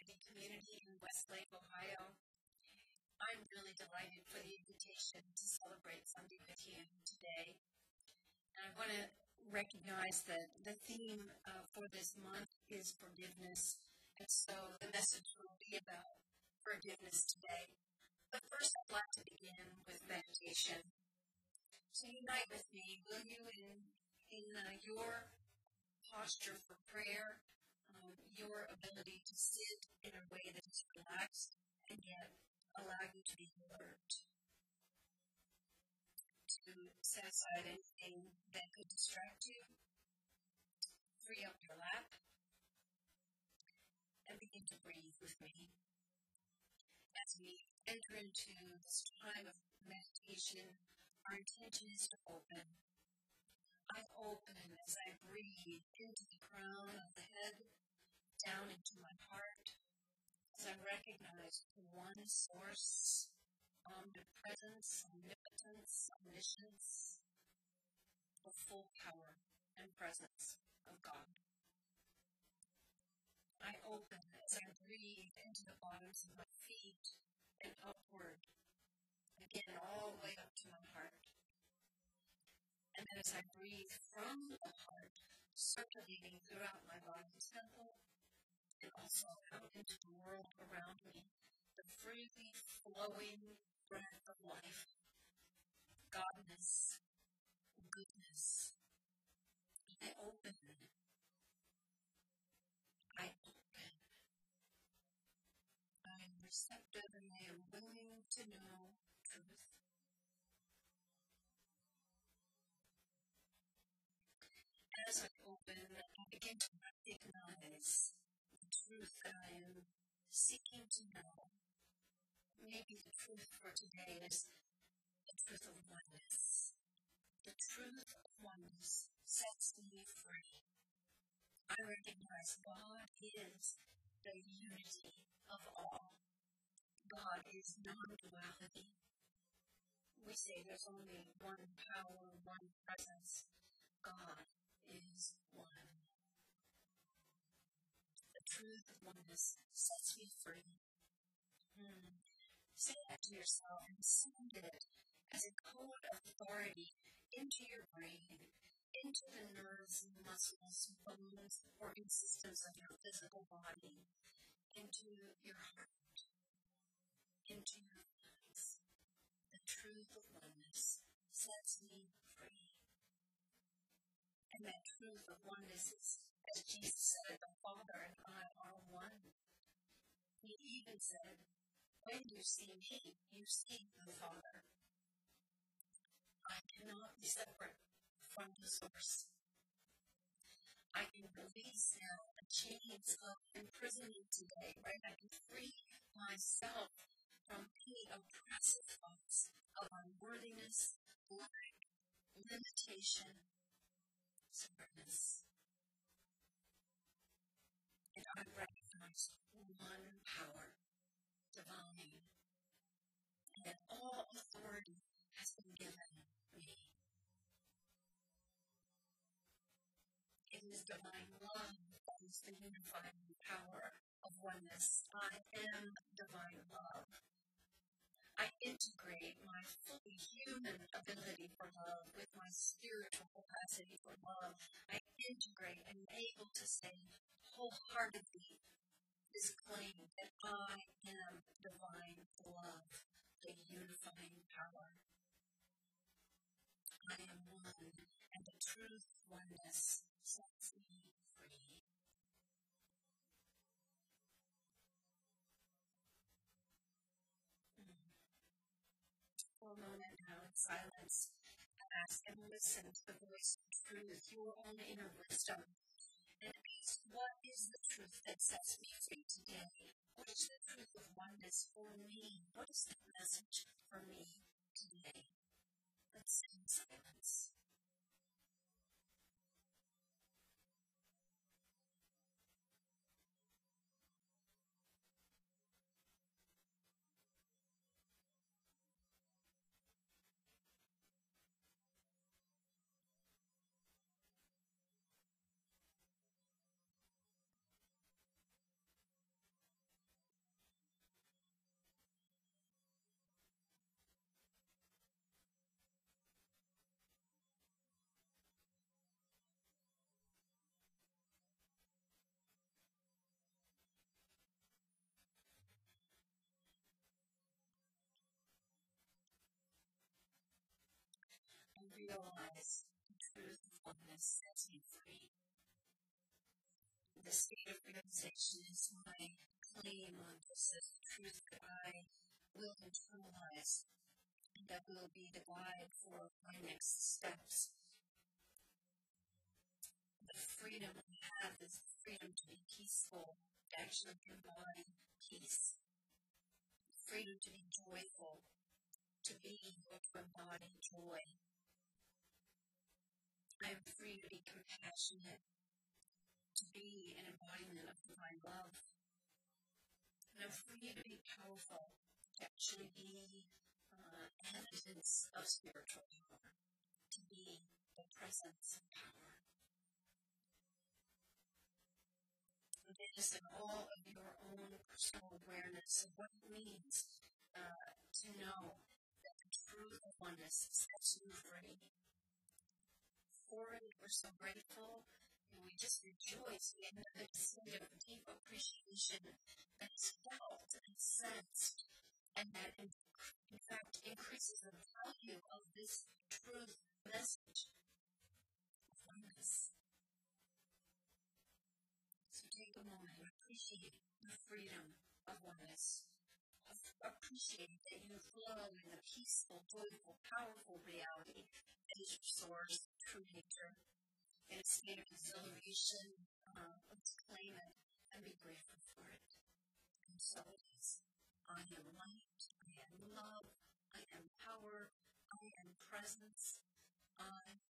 Unity community in Westlake, Ohio. I'm really delighted for the invitation to celebrate Sunday with you today. And I want to recognize that the theme uh, for this month is forgiveness. And so the message will be about forgiveness today. But first, I'd like to begin with meditation. So unite with me, will you, in, in uh, your posture for prayer, your ability to sit in a way that is relaxed and yet allow you to be alert. To set aside anything that could distract you, free up your lap, and begin to breathe with me. As we enter into this time of meditation, our intention is to open I open as I breathe into the crown of the head, down into my heart, as I recognize one source, omnipresence, omnipotence, omniscience, the full power and presence of God. I open as I breathe into the bottoms of my feet and upward, again all the way up to my heart. And then as I breathe from the heart, circulating throughout my body temple also out into the world around me, the freely flowing breath of life, godness, goodness. I open. I open. I am receptive and I am willing to know truth. as I open, I begin to recognize truth that I am seeking to know. Maybe the truth for today is the truth of oneness. The truth of oneness sets me free. I recognize God is the unity of all. God is non-duality. We say there's only one power, one presence. God is one. Of oneness sets me free. Hmm. Say that to yourself and send it as a code of authority into your brain, into the nerves and muscles, bones, organ systems of your physical body, into your heart, into your lungs. The truth of oneness sets me free. and that truth of oneness is, as Jesus said, the Father and I are one. He even said, when you see me, you see the Father. I cannot be separate from the source. I can release now the chains of imprisonment today, right? I can free myself from any oppressive thoughts of unworthiness, lack, limitation, and I recognize one power, divine, and that all authority has been given me. It is divine love that is the unifying power of oneness. I am divine love. I integrate my fully human ability for love with my spiritual capacity for love. I integrate and able to say wholeheartedly this claim that I am divine love, the unifying power. I am one, and the truth oneness sets me free. Hmm. for a moment now in silence and and listen to the voice of truth, your own inner wisdom. And ask, what is the truth that sets me free today? What is the truth of oneness for me? What is the message for me today? Let's in silence. Realize the truth of oneness sets me free. The state of realization is my claim on this as truth that I will internalize and that will be the guide for my next steps. The freedom I have is the freedom to be peaceful, to actually embody peace. Freedom to be joyful, to be or to embody joy. I am free to be compassionate, to be an embodiment of divine love. And I'm free to be powerful, to actually be uh, evidence of spiritual power, to be the presence of power. This and all of your own personal awareness of what it means uh, to know that the truth of oneness sets you free. For it, we're so grateful and we just rejoice in the state of deep appreciation that is felt and sensed, and that in, fact increases the value of this truth message of oneness. So take a moment and appreciate the freedom of oneness. Appreciate that you flow in the peaceful, joyful, powerful reality that is your source, true nature in a state of exhilaration. Uh, let's claim it and be grateful for it. And so it is. I am light. I am love. I am power. I am presence. I